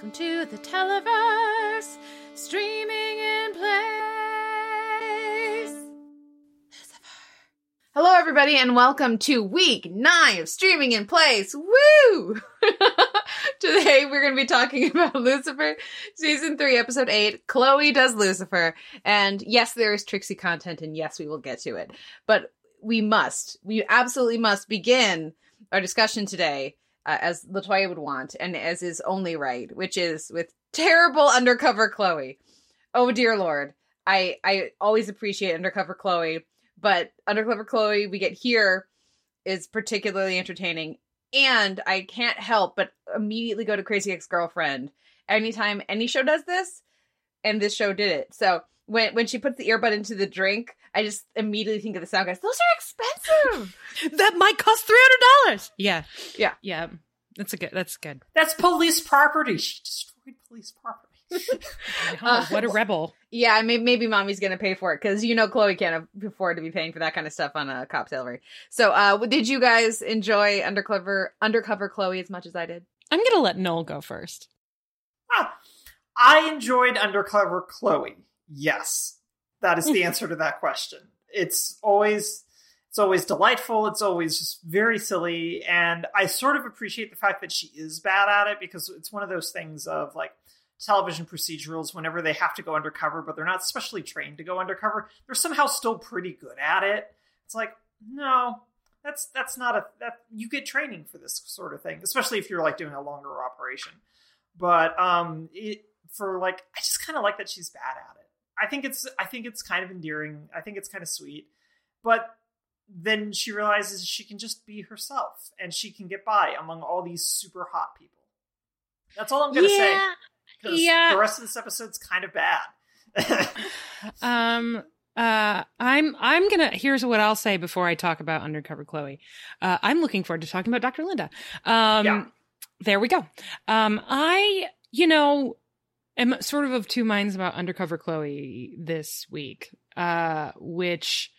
Welcome to the Televerse, streaming in place. Hello, everybody, and welcome to week nine of Streaming in Place. Woo! Today, we're going to be talking about Lucifer, season three, episode eight. Chloe does Lucifer. And yes, there is Trixie content, and yes, we will get to it. But we must, we absolutely must begin our discussion today uh, as Latoya would want, and as is only right, which is with terrible undercover Chloe. Oh dear lord, I I always appreciate undercover Chloe, but undercover Chloe we get here is particularly entertaining, and I can't help but immediately go to Crazy Ex Girlfriend anytime any show does this, and this show did it. So when when she puts the earbud into the drink, I just immediately think of the sound guys. Those are expensive. that might cost three hundred dollars. Yeah, Yeah. yeah. That's a good. That's good. That's police property. She destroyed police property. Oh, what a rebel! Yeah, maybe, maybe mommy's gonna pay for it because you know Chloe can't afford to be paying for that kind of stuff on a cop salary. So, uh, did you guys enjoy undercover undercover Chloe as much as I did? I'm gonna let Noel go first. Ah, I enjoyed Undercover Chloe. Yes, that is the answer to that question. It's always it's always delightful. It's always just very silly, and I sort of appreciate the fact that she is bad at it because it's one of those things of like television procedurals whenever they have to go undercover but they're not specially trained to go undercover they're somehow still pretty good at it. It's like no that's that's not a that you get training for this sort of thing especially if you're like doing a longer operation. But um it for like i just kind of like that she's bad at it i think it's i think it's kind of endearing i think it's kind of sweet but then she realizes she can just be herself and she can get by among all these super hot people that's all i'm gonna say yeah, because yeah. the rest of this episode's kind of bad Um. Uh. I'm. I'm gonna. Here's what I'll say before I talk about Undercover Chloe. Uh. I'm looking forward to talking about Dr. Linda. Um. Yeah. There we go. Um. I. You know. Am sort of of two minds about Undercover Chloe this week. Uh. Which.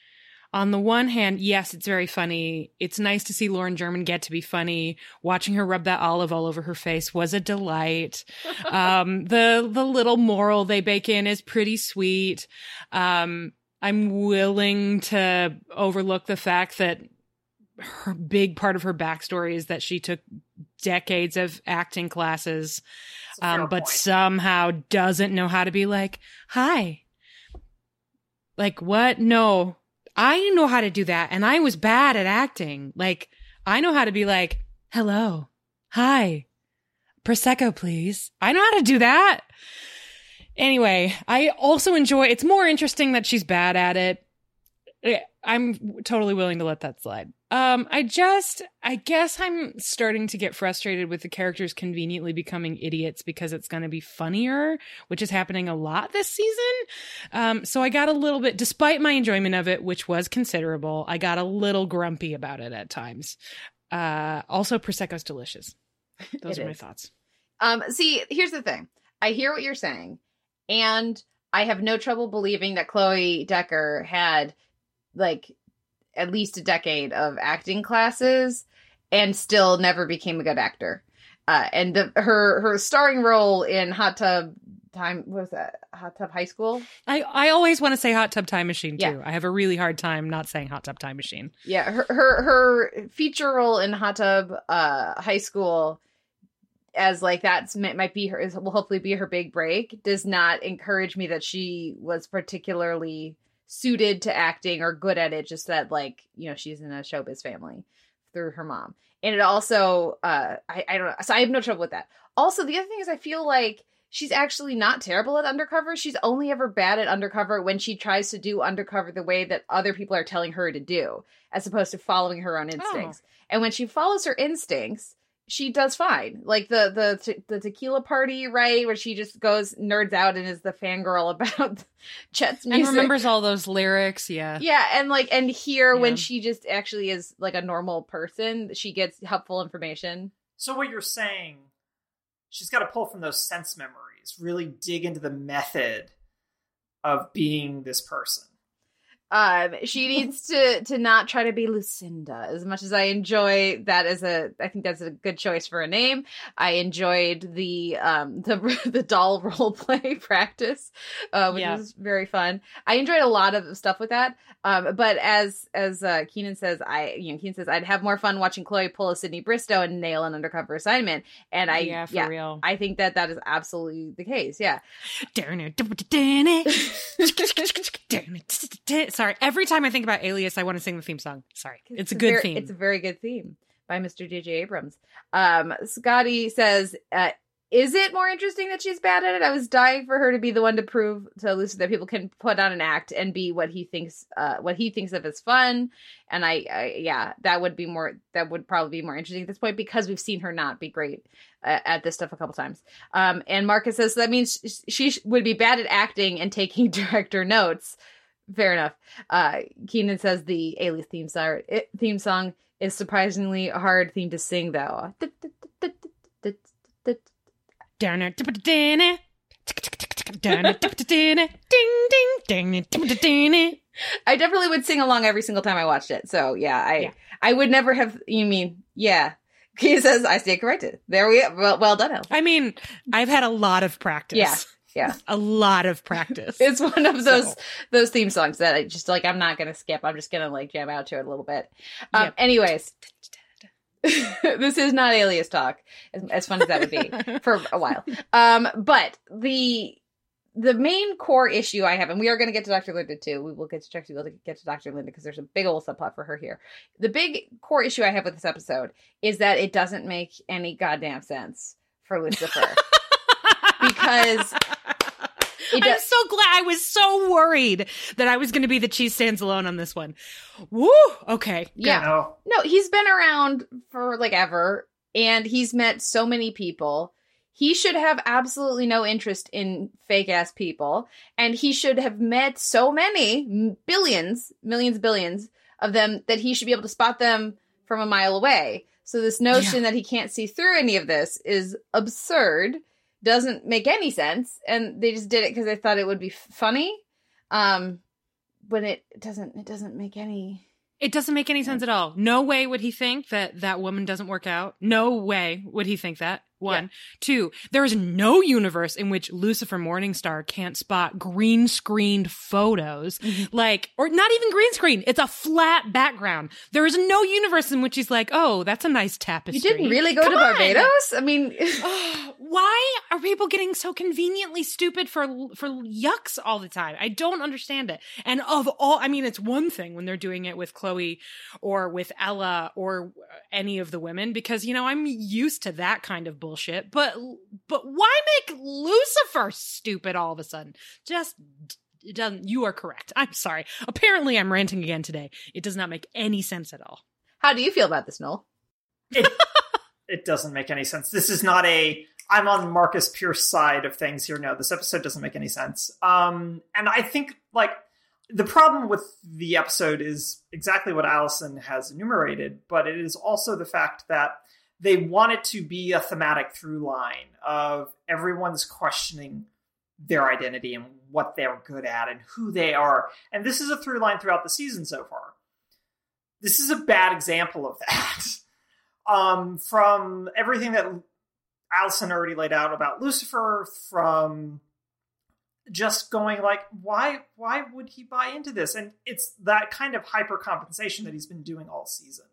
On the one hand, yes, it's very funny. It's nice to see Lauren German get to be funny. Watching her rub that olive all over her face was a delight. um, the the little moral they bake in is pretty sweet. Um, I'm willing to overlook the fact that her big part of her backstory is that she took decades of acting classes, It's a fair um, but point. somehow doesn't know how to be like, hi. Like, what? No, I know how to do that. And I was bad at acting. Like, I know how to be like, hello, hi, Prosecco, please. I know how to do that. Anyway, I also enjoy it's more interesting that she's bad at it. Eh, I'm totally willing to let that slide. Um, I just, I guess I'm starting to get frustrated with the characters conveniently becoming idiots because it's going to be funnier, which is happening a lot this season. Um, so I got a little bit, despite my enjoyment of it, which was considerable, I got a little grumpy about it at times. Uh, also, Prosecco's delicious. Those are my thoughts. Um, see, here's the thing. I hear what you're saying, and I have no trouble believing that Chloe Decker had like at least a decade of acting classes and still never became a good actor. Uh, and the, her her starring role in Hot Tub Time was that Hot Tub High School? I, I always want to say hot tub time machine too. Yeah. I have a really hard time not saying hot tub time machine. Yeah, her her her feature role in Hot Tub uh High School as like that's might might be her is will hopefully be her big break does not encourage me that she was particularly suited to acting or good at it just that like you know she's in a showbiz family through her mom. And it also uh I, I don't know so i have no trouble with that. Also the other thing is i feel like she's actually not terrible at undercover. She's only ever bad at undercover when she tries to do undercover the way that other people are telling her to do as opposed to following her own instincts. And when she follows her instincts she does fine. Like the the te- the tequila party, right, where she just goes nerds out and is the fangirl about Chet's music. And remembers all those lyrics. Yeah. yeah, and like and here when she just actually is like a normal person, she gets helpful information. So what you're saying, she's got to pull from those sense memories, really dig into the method of being this person. Um, she needs to to not try to be Lucinda as much as I enjoy that as a. I think that's a good choice for a name. I enjoyed the um the the doll role play practice, uh, which Yeah. was very fun. I enjoyed a lot of stuff with that. Um, but as as uh, Keenan says, I you know Keenan says I'd have more fun watching Chloe pull a Sydney Bristow and nail an undercover assignment, and I yeah, for real. I think that that is absolutely the case. Yeah. Sorry, every time I think about Alias, I want to sing the theme song. Sorry, it's a good very, theme. It's a very good theme by Mr. J.J. Abrams. Um, Scotty says, uh, "Is it more interesting that she's bad at it? I was dying for her to be the one to prove to Lucy that people can put on an act and be what he thinks, uh, what he thinks of as fun. And I, I, yeah, that would be more. That would probably be more interesting at this point because we've seen her not be great uh, at this stuff a couple times. Um, and Marcus says so that means she, she would be bad at acting and taking director notes." Fair enough. Uh, Keenan says the Alias theme song, it, theme song is surprisingly a hard theme to sing, though. I definitely would sing along every single time I watched it. So yeah, I Yeah. I would never have. You mean yeah? He says I stay corrected. There we well, well done. El. I mean, I've had a lot of practice. Yeah, yeah. a lot of practice. It's one of those So- those theme songs that I just like. I'm not gonna skip. I'm just gonna like jam out to it a little bit. Um, Yep. Anyways, this is not alias talk, as, as fun as that would be. for a while. Um, but the the main core issue I have, and we are going to get to Dr. Linda too. We will get to Dr. We'll get to Dr. Linda because there's a big old subplot for her here. The big core issue I have with this episode is that it doesn't make any goddamn sense for Lucifer. Because it I'm does- so glad. I was so worried that I was going to be the cheese stands alone on this one. Woo. Okay. Yeah. No. No, he's been around for like ever and he's met so many people. He should have absolutely no interest in fake ass people and he should have met so many billions, millions, billions of them that he should be able to spot them from a mile away. So this notion that he can't see through any of this is absurd, doesn't make any sense and they just did it because they thought it would be funny. Um when it doesn't it doesn't make any It doesn't make any sense at all. No way would he think that that woman doesn't work out. No way would he think that. One. Two, there is no universe in which Lucifer Morningstar can't spot green screened photos. Mm-hmm. Like, or not even green screen. It's a flat background. There is no universe in which he's like, oh, that's a nice tapestry. You didn't really go Come to on. Barbados? I mean, Why are people getting so conveniently stupid for for yucks all the time? I don't understand it. And of all, I mean, it's one thing when they're doing it with Chloe or with Ella or any of the women because you know I'm used to that kind of bullshit. But but why make Lucifer stupid all of a sudden? Just it doesn't. You are correct. I'm sorry. Apparently, I'm ranting again today. It does not make any sense at all. how do you feel about this, Noel? It, it doesn't make any sense. This is not a I'm on Marcus Pierce side of things here. No, this episode doesn't make any sense. Um, and I think like the problem with the episode is exactly what Allison has enumerated, but it is also the fact that they want it to be a thematic through line of everyone's questioning their identity and what they're good at and who they are. And this is a through line throughout the season so far. This is a bad example of that. um, from everything that Allison already laid out about Lucifer, from just going like, why why would he buy into this? And it's that kind of hyper compensation that he's been doing all season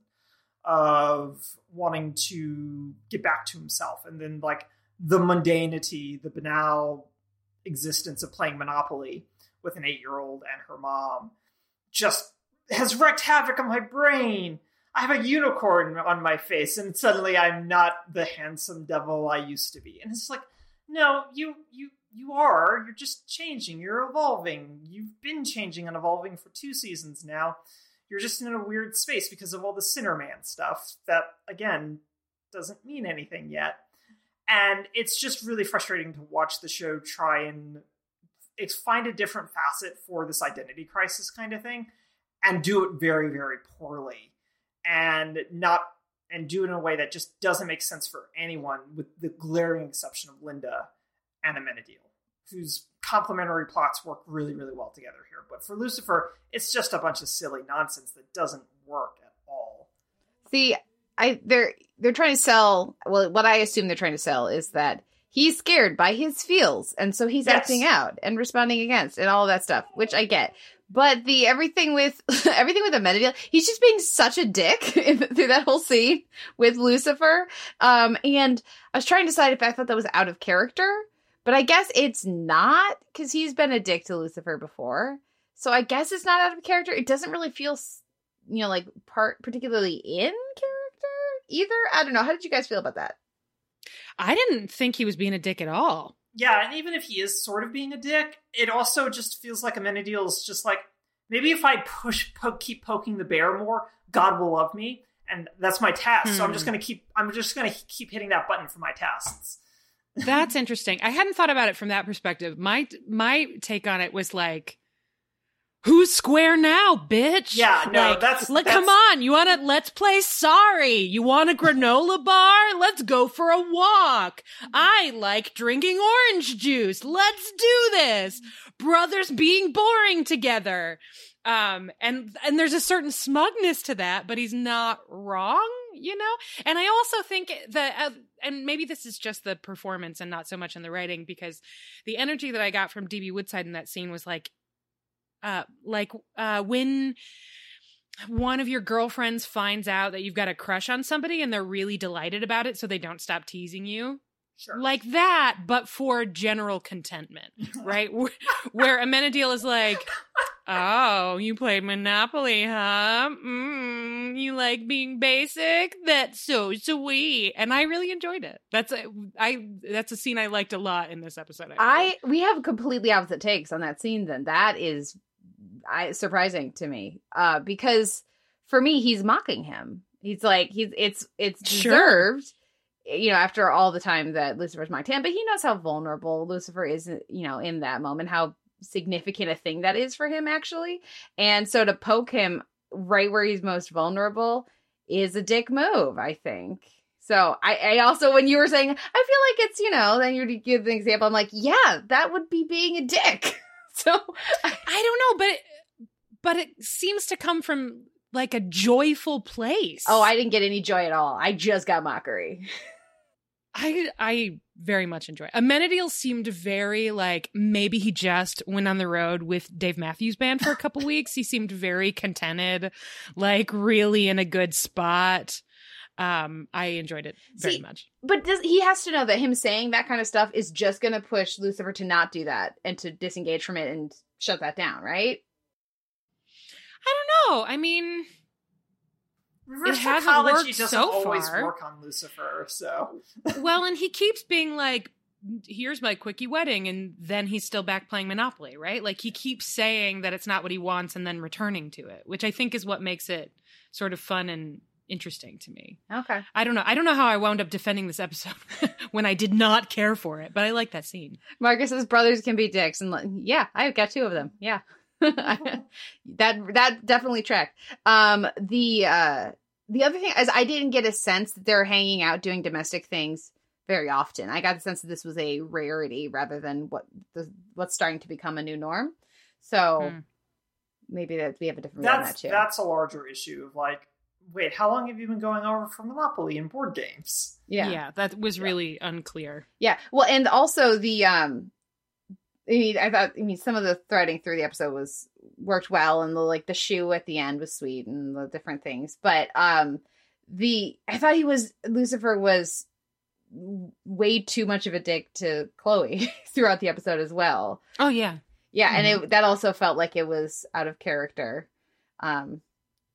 of wanting to get back to himself and then like the mundanity, the banal existence of playing Monopoly with an eight year old and her mom just has wreaked havoc on my brain. I have a unicorn on my face, and suddenly I'm not the handsome devil I used to be. And it's like, no, you you you are. You're just changing. You're evolving. You've been changing and evolving for two seasons now. You're just in a weird space because of all the Sinnerman stuff that again doesn't mean anything yet. And it's just really frustrating to watch the show try and find a different facet for this identity crisis kind of thing and do it very, very poorly and not and do it in a way that just doesn't make sense for anyone with the glaring exception of Linda and Amenadiel whose complementary plots work really, really well together here. But for Lucifer, it's just a bunch of silly nonsense that doesn't work at all. See, I they're they're trying to sell. Well, what I assume they're trying to sell is that he's scared by his feels, and so he's Yes. acting out and responding against and all that stuff, which I get. But the everything with everything with Amenadiel, he's just being such a dick in, through that whole scene with Lucifer. Um, and I was trying to decide if I thought that was out of character, but I guess it's not because he's been a dick to Lucifer before. So I guess it's not out of character. It doesn't really feel, you know, like part particularly in character either. I don't know. How did you guys feel about that? I didn't think he was being a dick at all. Yeah, and even if he is sort of being a dick, it also just feels like Amenadiel's just like maybe if I push poke, keep poking the bear more, God will love me, and that's my task. So I'm just Hmm. gonna keep I'm just gonna keep hitting that button for my tasks. That's interesting. I hadn't thought about it from that perspective. My my take on it was like, "Who's square now, bitch?" Yeah, no, like, that's- like, that's- come on. You want to let's play sorry. You want a granola bar? Let's go for a walk. I like drinking orange juice. Let's do this. Brothers being boring together. Um, and and there's a certain smugness to that, but he's not wrong, you know. And I also think that, uh, and maybe this is just the performance and not so much in the writing, because the energy that I got from DB Woodside in that scene was like, uh, like uh, when one of your girlfriends finds out that you've got a crush on somebody and they're really delighted about it, so they don't stop teasing you, Sure. like that, but for general contentment, right? Where, where Amenadiel is like, "Oh, you played Monopoly, huh? Mm, you like being basic? That's so sweet." And I really enjoyed it. That's a, I that's a scene I liked a lot in this episode. I we have completely opposite takes on that scene. Then that is, I surprising to me. Uh, because for me, he's mocking him. He's like he's it's it's Sure. deserved. You know, after all the time that Lucifer's mocked him, but he knows how vulnerable Lucifer is. You know, in that moment, how significant a thing that is for him actually. And so to poke him right where he's most vulnerable is a dick move, I think. So I, I also, when you were saying, I feel like it's, you know, then you give the example, I'm like, yeah, that would be being a dick. so I don't know, but it, but it seems to come from like a joyful place. oh, I didn't get any joy at all. I just got mockery. I I very much enjoy. It. Amenadiel seemed very like maybe he just went on the road with Dave Matthews Band for a couple weeks. He seemed very contented, like really in a good spot. Um, I enjoyed it very See, much. But does he has to know that him saying that kind of stuff is just going to push Lucifer to not do that and to disengage from it and shut that down, right? I don't know. I mean, Reverse hasn't psychology worked doesn't so always far. work on Lucifer, so well, and he keeps being like, "Here's my quickie wedding," and then he's still back playing Monopoly, right? Like he keeps saying that it's not what he wants and then returning to it, which I think is what makes it sort of fun and interesting to me. Okay. I don't know. I don't know how I wound up defending this episode when I did not care for it, but I like that scene. Marcus's brothers can be dicks, and like, yeah, I've got two of them. Yeah, that that definitely tracked. Um, the uh, the other thing is, I didn't get a sense that they're hanging out doing domestic things very often. I got the sense that this was a rarity rather than what the what's starting to become a new norm. So Hmm. maybe that we have a different view on that that's too. that's a larger issue of like, wait, how long have you been going over for Monopoly and board games? yeah. yeah, that was Yeah. really unclear. Yeah. Well, and also the um I mean, I thought I mean some of the threading through the episode was worked well and the like the shoe at the end was sweet and the different things. But um the I thought he was Lucifer was way too much of a dick to Chloe throughout the episode as well. Oh yeah, Yeah, and it that also felt like it was out of character. Um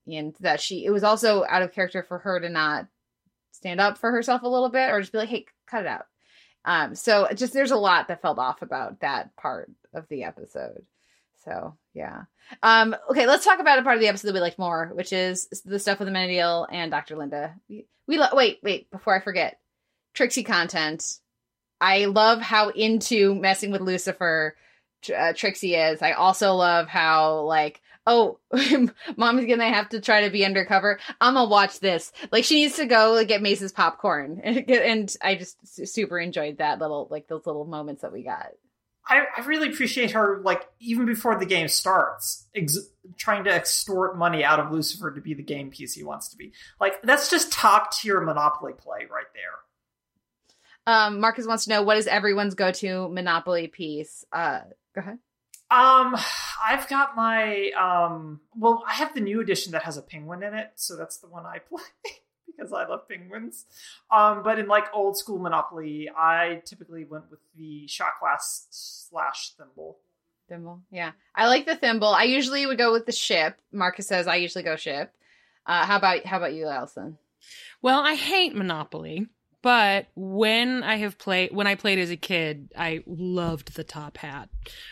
and that she it was also out of character for her to not stand up for herself a little bit or just be like, "Hey, cut it out." Um so just there's a lot that felt off about that part of the episode. So, yeah. Um okay, let's talk about a part of the episode that we liked more, which is the stuff with Amenadiel and Dr. Linda. We, we lo- wait, wait, before I forget. Trixie content. I love how into messing with Lucifer uh, Trixie is. I also love how like, oh, mommy's gonna have to try to be undercover. I'm gonna watch this. Like she needs to go like, get Mace's popcorn, and, I just super enjoyed that little like those little moments that we got. I, I really appreciate her, like, even before the game starts, ex- trying to extort money out of Lucifer to be the game piece he wants to be. Like, that's just top tier Monopoly play right there. Um, Marcus wants to know what is everyone's go-to Monopoly piece. Uh, go ahead. Um, I've got my um. Well, I have the new edition that has a penguin in it, so that's the one I play because I love penguins. Um, but in like old school Monopoly, I typically went with the shot glass slash thimble. Thimble. Yeah. I like the thimble. I usually would go with the ship. Marcus says I usually go ship. Uh, how about how about you, Allison? Well, I hate Monopoly, but when I have played when I played as a kid, I loved the top hat,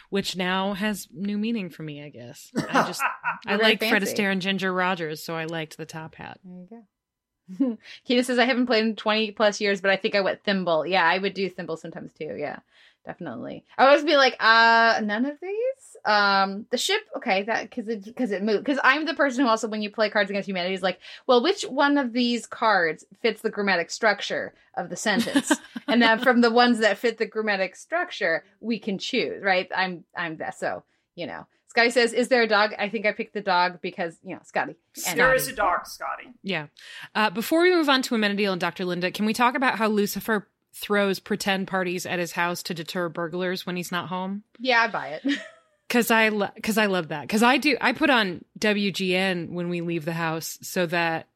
which now has new meaning for me, I guess. I just I like Fred. Astaire and Ginger Rogers, so I liked the top hat. There you go. Keita says I haven't played in 20 plus years, but I think I went thimble. Yeah, I would do thimble sometimes too. Yeah, definitely. I would always be like, uh, none of these. Um, the ship, okay, that because it because it moved. Because I'm the person who also, when you play Cards Against Humanity, is like, well, which one of these cards fits the grammatic structure of the sentence? and then from the ones that fit the grammatic structure, we can choose. Right? I'm I'm that. So you know. Scotty says, "Is there a dog?" I think I picked the dog because you know Scotty. And there is a dog, Scotty. Yeah. Uh, before we move on to Amenadiel and Dr. Linda, can we talk about how Lucifer throws pretend parties at his house to deter burglars when he's not home? Yeah, I buy it. Cause I, lo- cause I love that. Cause I do, I put on WGN when we leave the house so that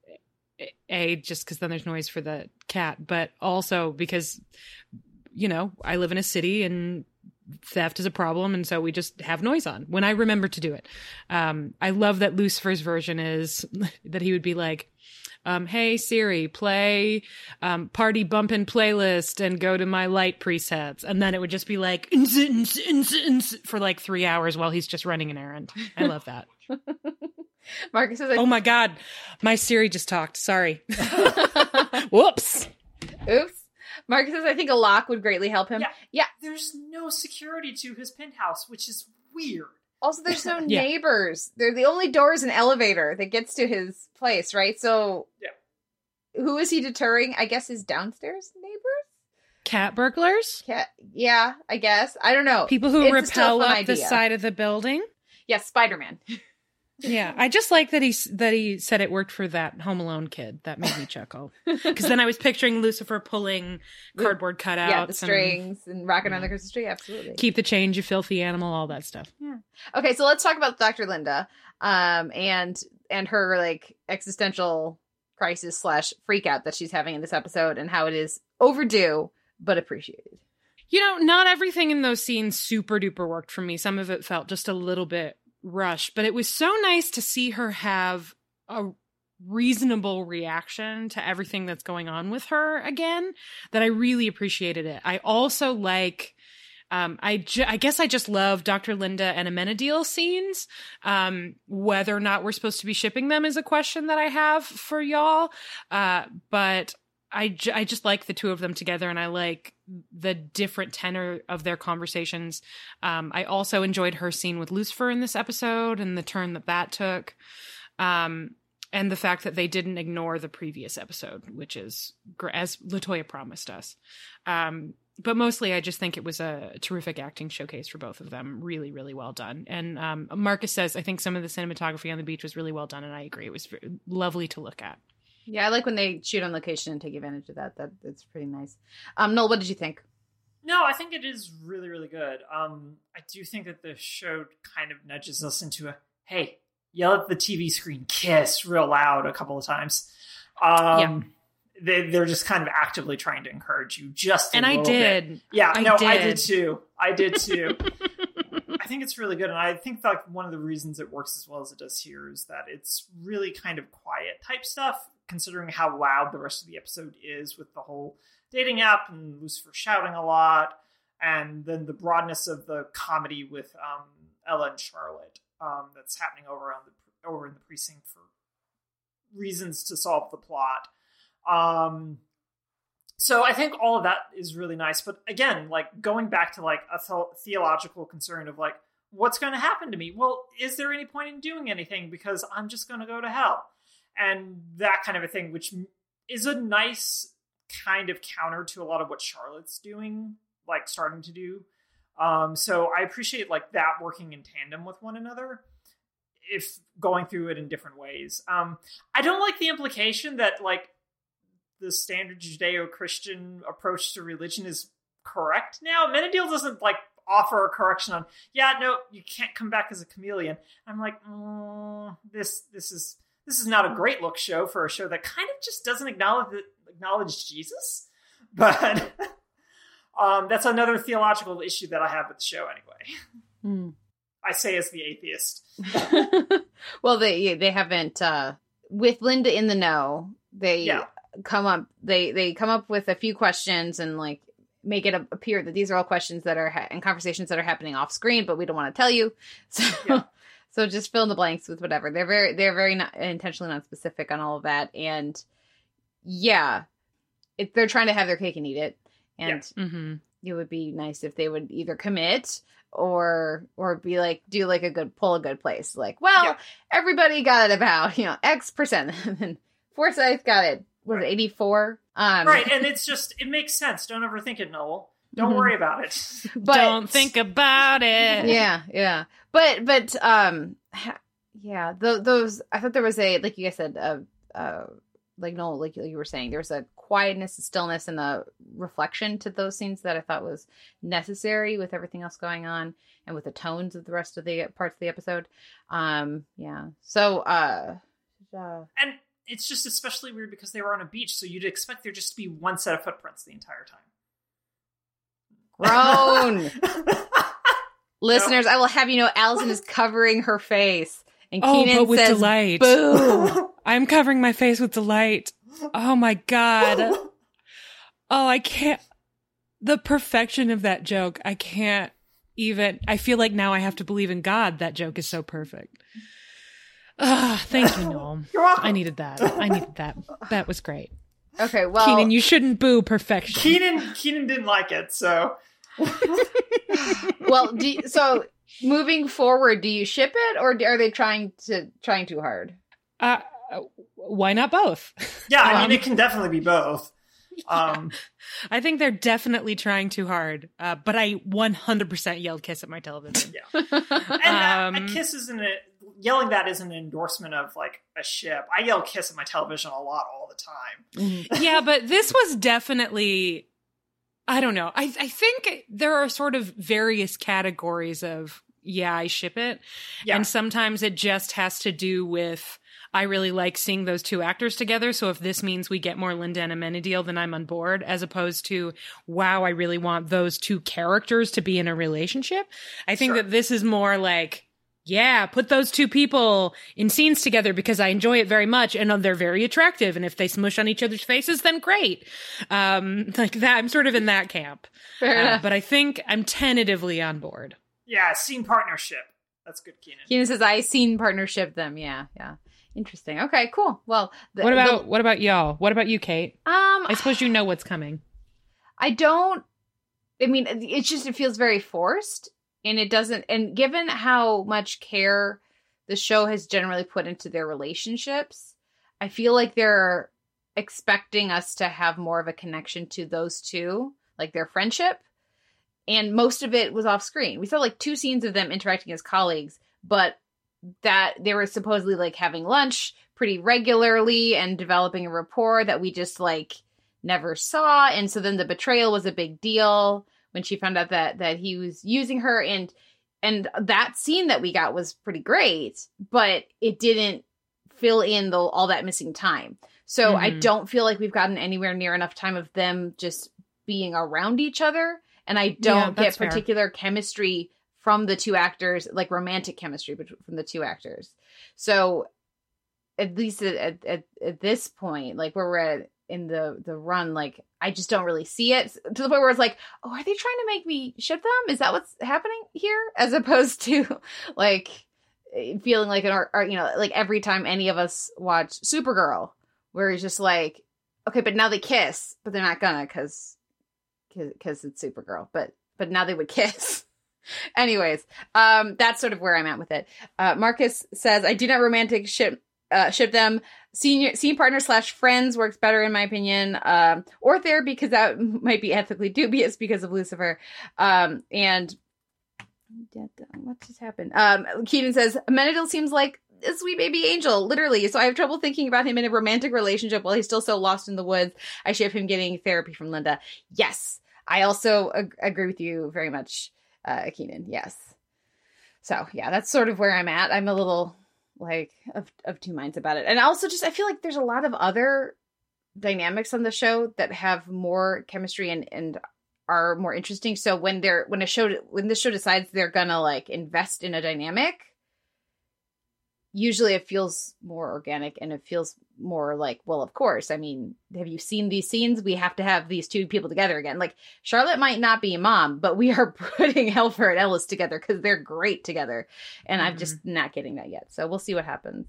a, just cause then there's noise for the cat, but also because, you know, I live in a city and theft is a problem. And so we just have noise on when I remember to do it. Um, I love that Lucifer's version is that he would be like, um, hey Siri, play um, party bumpin' playlist and go to my light presets, and then it would just be like "Ns, ns, ns, ns," for like three hours while he's just running an errand. I love that. Marcus says, oh my god, my Siri just talked. Sorry. Whoops. "Oops." Marcus says, "I think a lock would greatly help him." Yeah. Yeah. There's no security to his penthouse, which is weird. Also, there's no Yeah. neighbors. They're the only door is an elevator that gets to his place, right? So, Yeah. Who is he deterring? I guess his downstairs neighbors. Cat burglars? Cat. Yeah, I guess. I don't know. People who It's repel up the side of the building? Yeah, Spider Man. Yeah, I just like that he that he said it worked for that Home Alone kid. That made me chuckle because then I was picturing Lucifer pulling cardboard cutouts, yeah, the strings and rocking on the Christmas tree. Absolutely. keep the change, you filthy animal, all that stuff. Yeah. Okay, so let's talk about Dr. Linda, um, and and her like existential crisis slash freak out that she's having in this episode, and how it is overdue but appreciated. You know, not everything in those scenes super duper worked for me. Some of it felt just a little bit rushed, but it was so nice to see her have a reasonable reaction to everything that's going on with her again that I really appreciated it. I also like um, I, ju- I guess I just love Dr. Linda and Amenadiel scenes. Um, whether or not we're supposed to be shipping them is a question that I have for y'all. Uh, but I, I just like the two of them together and I like the different tenor of their conversations. Um, I also enjoyed her scene with Lucifer in this episode and the turn that that took. Um, and the fact that they didn't ignore the previous episode, which is as Latoya promised us. Um, but mostly, I just think it was a terrific acting showcase for both of them. Really, really well done. And um, Marcus says, I think some of the cinematography on the beach was really well done, and I agree. It was lovely to look at. Yeah, I like when they shoot on location and take advantage of that. That that's pretty nice. Um, Noel, what did you think? No, I think it is really, really good. Um, I do think that the show kind of nudges us into a hey, yell at the TV screen, kiss real loud a couple of times. Um, they, they're just kind of actively trying to encourage you just And I little bit. did. Yeah, I no, I did. did too. I did too. I think it's really good, and I think like one of the reasons it works as well as it does here is that it's really kind of quiet type stuff, considering how loud the rest of the episode is with the whole dating app and Lucifer shouting a lot, and then the broadness of the comedy with um, Ella and Charlotte um, that's happening over on the over in the precinct for reasons to solve the plot. Um, so I think all of that is really nice. But again, like going back to like a the- theological concern of like, what's going to happen to me? Well, is there any point in doing anything because I'm just going to go to hell? And that kind of a thing, which is a nice kind of counter to a lot of what Charlotte's doing, like starting to do. Um, so I appreciate like that working in tandem with one another. If going through it in different ways, um, I don't like the implication that like the standard Judeo-Christian approach to religion is correct now. Amenadiel doesn't like offer a correction on, yeah, no, you can't come back as a chameleon. I'm like, mm, this this is this is not a great look show for a show that kind of just doesn't acknowledge acknowledge Jesus. But um, that's another theological issue that I have with the show anyway. Hmm. I say as the atheist. well, they they haven't uh with Linda in the know. They Yeah. come up they they come up with a few questions and like make it appear that these are all questions that are ha- and conversations that are happening off screen, but we don't want to tell you. So Yeah. So just fill in the blanks with whatever. They're very they're very not, intentionally not specific on all of that, and yeah, it, they're trying to have their cake and eat it, and Mm-hmm. it would be nice if they would either commit or or be like do like a good pull a good place like well Yeah. everybody got it about you know x percent and then Forcett got it was Right. 84 um right, and it's just it makes sense. Don't overthink it, Noel. Don't Mhm. worry about it. but Don't think about it. yeah yeah but but um yeah th- those i thought there was a like you guys said uh uh like no like you were saying there was a quietness a stillness and a reflection to those scenes that i thought was necessary with everything else going on and with the tones of the rest of the parts of the episode um yeah so uh, uh And it's just especially weird because they were on a beach, so you'd expect there just to be one set of footprints the entire time. groan time. listeners i will have you know allison is covering her face and Oh, keenan but with says delight. boo I'm covering my face with delight. Oh my god. Oh, I can't. The perfection of that joke. I can't even. I feel like now I have to believe in God. That joke is so perfect. Ah, thank you, Noel. You're welcome. I needed that. I needed that. That was great. okay well Keenan, you shouldn't boo perfection. Keenan Keenan didn't like it, so well do you, so moving forward do you ship it or are they trying to trying too hard Uh, why not both? yeah, I Um, mean it can definitely be both. Um, I think they're definitely trying too hard. Uh, but I 100% yelled kiss at my television. yeah, and Um, a kiss isn't a, yelling that isn't an endorsement of like a ship. I yell kiss at my television a lot all the time. yeah, but this was definitely I don't know. I I think there are sort of various categories of yeah, I ship it. Yeah. And sometimes it just has to do with I really like seeing those two actors together. So if this means we get more Linda and Amenadiel, then I'm on board, as opposed to, wow, I really want those two characters to be in a relationship. I think Sure. that this is more like, yeah, put those two people in scenes together because I enjoy it very much and uh, they're very attractive. And if they smush on each other's faces, then great. Um, like that, I'm sort of in that camp. fair Uh, enough but I think I'm tentatively on board. Yeah, scene partnership. That's good, Keenan. keenan says i seen partnership them yeah yeah interesting okay cool well the, What about the- what about y'all? What about you, Kate? um I suppose you know what's coming. I don't. I mean, it's just it feels very forced, and it doesn't. And given how much care the show has generally put into their relationships, I feel like they're expecting us to have more of a connection to those two, like their friendship. And most of it was off screen. We saw like two scenes of them interacting as colleagues, but that they were supposedly like having lunch pretty regularly and developing a rapport that we just like never saw and so then the betrayal was a big deal when she found out that that he was using her and and that scene that we got was pretty great but it didn't fill in the all that missing time so i Mhm. don't feel like we've gotten anywhere near enough time of them just being around each other and i don't get that's fair. particular chemistry from the two actors like romantic chemistry from the two actors so at least at, at, at, at this point like where we're at in the the run like i just don't really see it to the point where it's like oh are they trying to make me ship them? Is that what's happening here? As opposed to like eh, feeling like an or you know like every time any of us watch supergirl where it's just like okay but now they kiss but they're not gonna because because it's supergirl but but now they would kiss. Anyways um that's sort of where i'm at with it. Uh marcus says i do not romantic ship uh, ship them. Senior scene partner slash friends works better in my opinion. Um, or therapy because that might be ethically dubious because of Lucifer. Um, and What just happened? Um, Keenan says Amenadiel seems like a sweet baby angel, literally. So I have trouble thinking about him in a romantic relationship while he's still so lost in the woods. I ship him getting therapy from Linda. Yes, I also ag- agree with you very much, uh, Keenan. Yes. So yeah, that's sort of where I'm at. I'm a little like of of two minds about it, and also just I feel like there's a lot of other dynamics on the show that have more chemistry and and are more interesting. So when they're when a show when the show decides they're gonna like invest in a dynamic, usually it feels more organic and it feels more like, well, of course. I mean, have you seen these scenes? We have to have these two people together again. Like Charlotte might not be a mom, but we are putting Helfer and Ellis together because they're great together. And mm-hmm. I'm just not getting that yet. So we'll see what happens.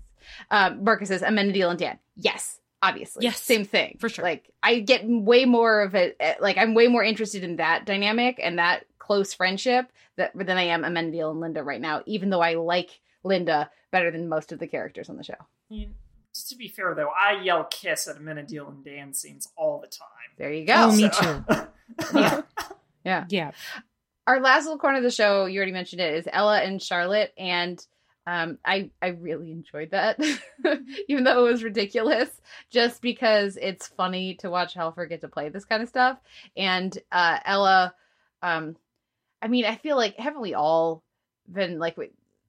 Um, Marcus says Amenadiel and Dan. Yes, obviously. Yes. Same thing. For sure. Like I get way more of it eh, like I'm way more interested in that dynamic and that close friendship that than I am Amenadiel and Linda right now, even though I like Linda better than most of the characters on the show. Just to be fair though, I yell kiss at Amenadiel and Dan scenes all the time. There you go. Oh, me too. yeah. Yeah. Yeah. Our last little corner of the show, you already mentioned it, is Ella and Charlotte and um, I I really enjoyed that, even though it was ridiculous. Just because it's funny to watch Helfer get to play this kind of stuff, and uh, Ella, um, I mean, I feel like haven't we all been like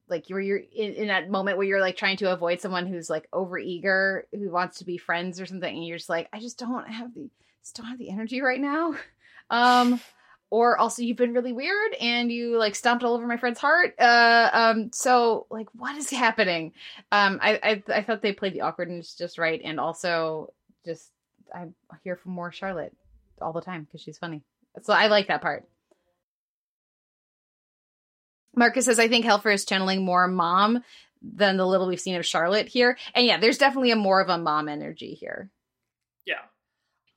like where you're in, in that moment where you're like trying to avoid someone who's like over eager, who wants to be friends or something, and you're just like, I just don't have the just don't have the energy right now. Um, or also you've been really weird and you like stomped all over my friend's heart uh um so like what is happening? Um i i, I thought they played the awkwardness just right and also just i'm here for more charlotte all the time because she's funny. So i like that part marcus says i think helfer is channeling more mom than the little we've seen of charlotte here and yeah there's definitely a more of a mom energy here yeah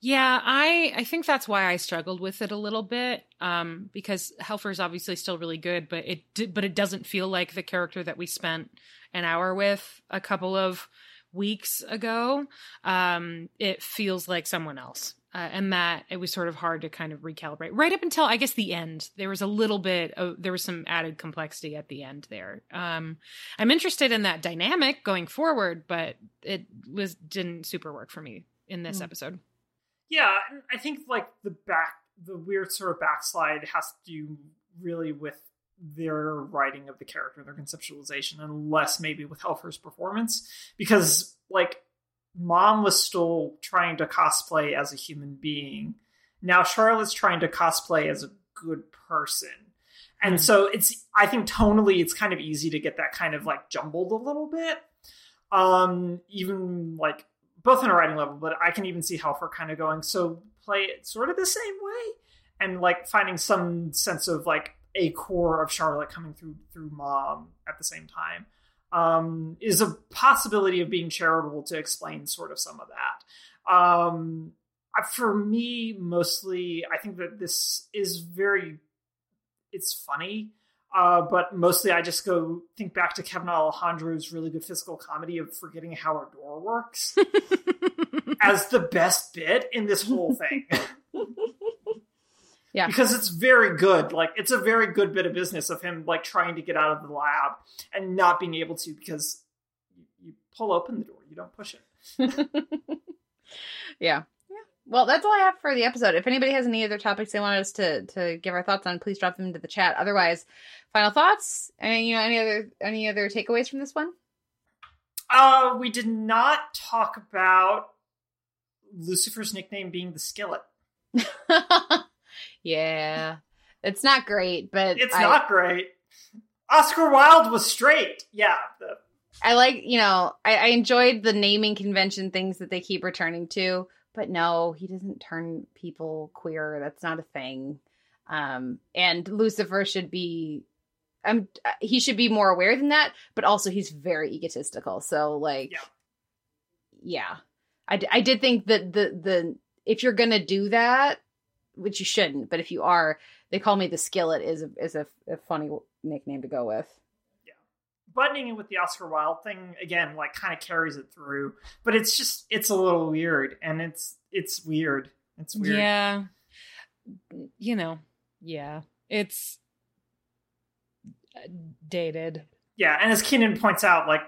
yeah, I I think that's why I struggled with it a little bit um, because Helfer is obviously still really good, but it but it doesn't feel like the character that we spent an hour with a couple of weeks ago. Um, it feels like someone else. Uh, and that it was sort of hard to kind of recalibrate right up until I guess the end. There was a little bit of there was some added complexity at the end there. Um, I'm interested in that dynamic going forward, but it was didn't super work for me in this mm. episode. Yeah, I think like the back, the weird sort of backslide has to do really with their writing of the character, their conceptualization, and less maybe with Helfer's performance. Because like Mom was still trying to cosplay as a human being. Now Charlotte's trying to cosplay as a good person. And mm. so it's I think tonally it's kind of easy to get that kind of like jumbled a little bit. Um even like both on a writing level, but I can even see Helfer kind of going, so play it sort of the same way, and like finding some sense of like a core of Charlotte coming through through mom at the same time um, is a possibility of being charitable to explain sort of some of that. Um, for me, mostly, I think that this is very, it's funny. Uh, but mostly I just go think back to Kevin Alejandro's really good physical comedy of forgetting how a door works as the best bit in this whole thing. yeah. Because it's very good. Like it's a very good bit of business of him like trying to get out of the lab and not being able to because you pull open the door, you don't push it. Yeah. Yeah. Well, that's all I have for the episode. If anybody has any other topics they want us to to give our thoughts on, please drop them into the chat. Otherwise, final thoughts and you know any other any other takeaways from this one? Uh, we did not talk about Lucifer's nickname being the skillet. yeah, it's not great, but it's I, not great. Oscar Wilde was straight. Yeah. The... I like, you know, I, I enjoyed the naming convention things that they keep returning to but no, he doesn't turn people queer. That's not a thing. Um, and Lucifer should be, um, he should be more aware than that. But also, he's very egotistical. So, like, yeah, yeah. I, I did think that the the if you're gonna do that, which you shouldn't, but if you are, they call me the skillet is a, is a, a funny nickname to go with Yeah, buttoning it with the Oscar Wilde thing again, like kind of carries it through. But it's just it's a little weird, and it's it's weird. It's weird. Yeah, you know, yeah, it's uh, dated. Yeah, and as Keenan points out, like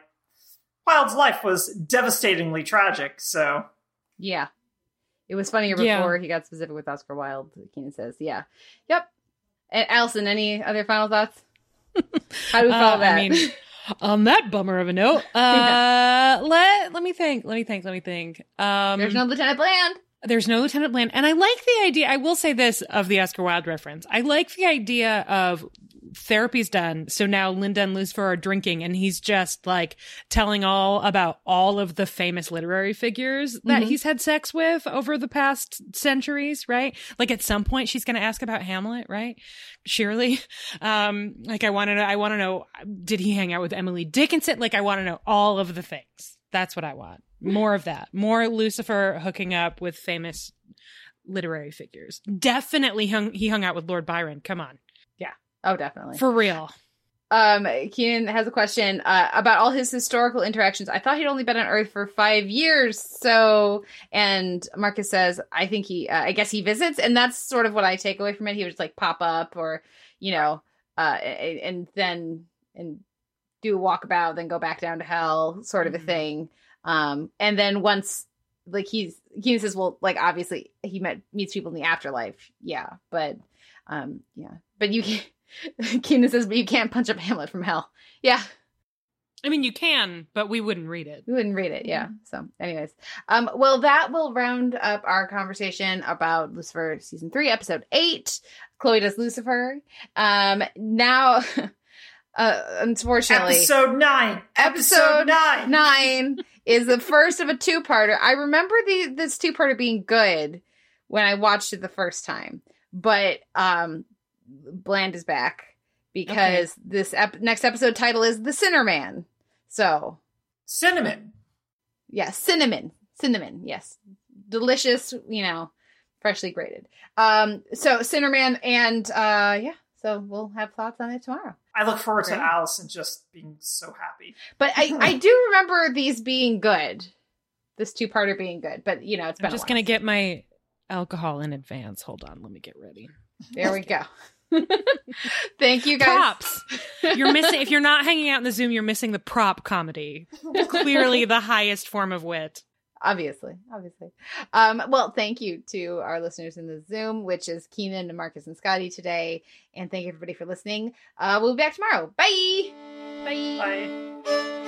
Wilde's life was devastatingly tragic. So Yeah. It was funnier Yeah. before he got specific with Oscar Wilde, Keenan says. Yeah. Yep. And Allison, any other final thoughts? How do we follow Uh, that? I mean, on that bummer of a note, uh, let let me think. Let me think. Let me think. Um, There's no Lieutenant Bland. There's no Lieutenant Bland. And I like the idea. I will say this of the Oscar Wilde reference. I like the idea of therapy's done. So now Linda and Lucifer are drinking and he's just like telling all about all of the famous literary figures that Mhm. he's had sex with over the past centuries, right? Like at some point she's going to ask about Hamlet, right? Surely. Um, like I want to know, I want to know, did he hang out with Emily Dickinson? Like I want to know all of the things. That's what I want. More of that. More Lucifer hooking up with famous literary figures. Definitely hung he hung out with Lord Byron. Come on. Oh, definitely. For real. Um, Keenan has a question uh, about all his historical interactions. I thought he'd only been on Earth for five years. So, and Marcus says, I think he, uh, I guess he visits, and that's sort of what I take away from it. He would just like pop up, or you know, uh, and, and then and do a walkabout, then go back down to hell, sort of a Mhm. thing. Um, and then once, like he's Keenan says, well, like obviously he met meets people in the afterlife, yeah, but, um, yeah, but you can't. Keenan says, but you can't punch up Hamlet from hell. Yeah, I mean you can, but we wouldn't read it. we wouldn't read it. Yeah. So, anyways, um, well, that will round up our conversation about Lucifer season three, episode eight. Chloe does Lucifer. Um, now, uh, unfortunately, episode nine, Episode episode nine, nine is the first of a two-parter. I remember the this two-parter being good when I watched it the first time, but um, Bland is back because this ep- next episode title is The Sinner Man. So cinnamon. yeah, cinnamon, cinnamon, yes, delicious. You know, freshly grated. Um, so Sinnerman and uh, yeah, so we'll have thoughts on it tomorrow. I look forward to Allison just being so happy. But I I do remember these being good. This two-parter being good, but you know it's been I'm just gonna get my alcohol in advance. Hold on, let me get ready. There we go. Thank you guys. Props. You're missing if you're not hanging out in the Zoom, you're missing the prop comedy. Clearly the highest form of wit. Obviously, obviously. Um, well, thank you to our listeners in the Zoom, which is Keenan and Marcus and Scotty today. And thank you everybody for listening. Uh, we'll be back tomorrow. Bye. Bye. Bye.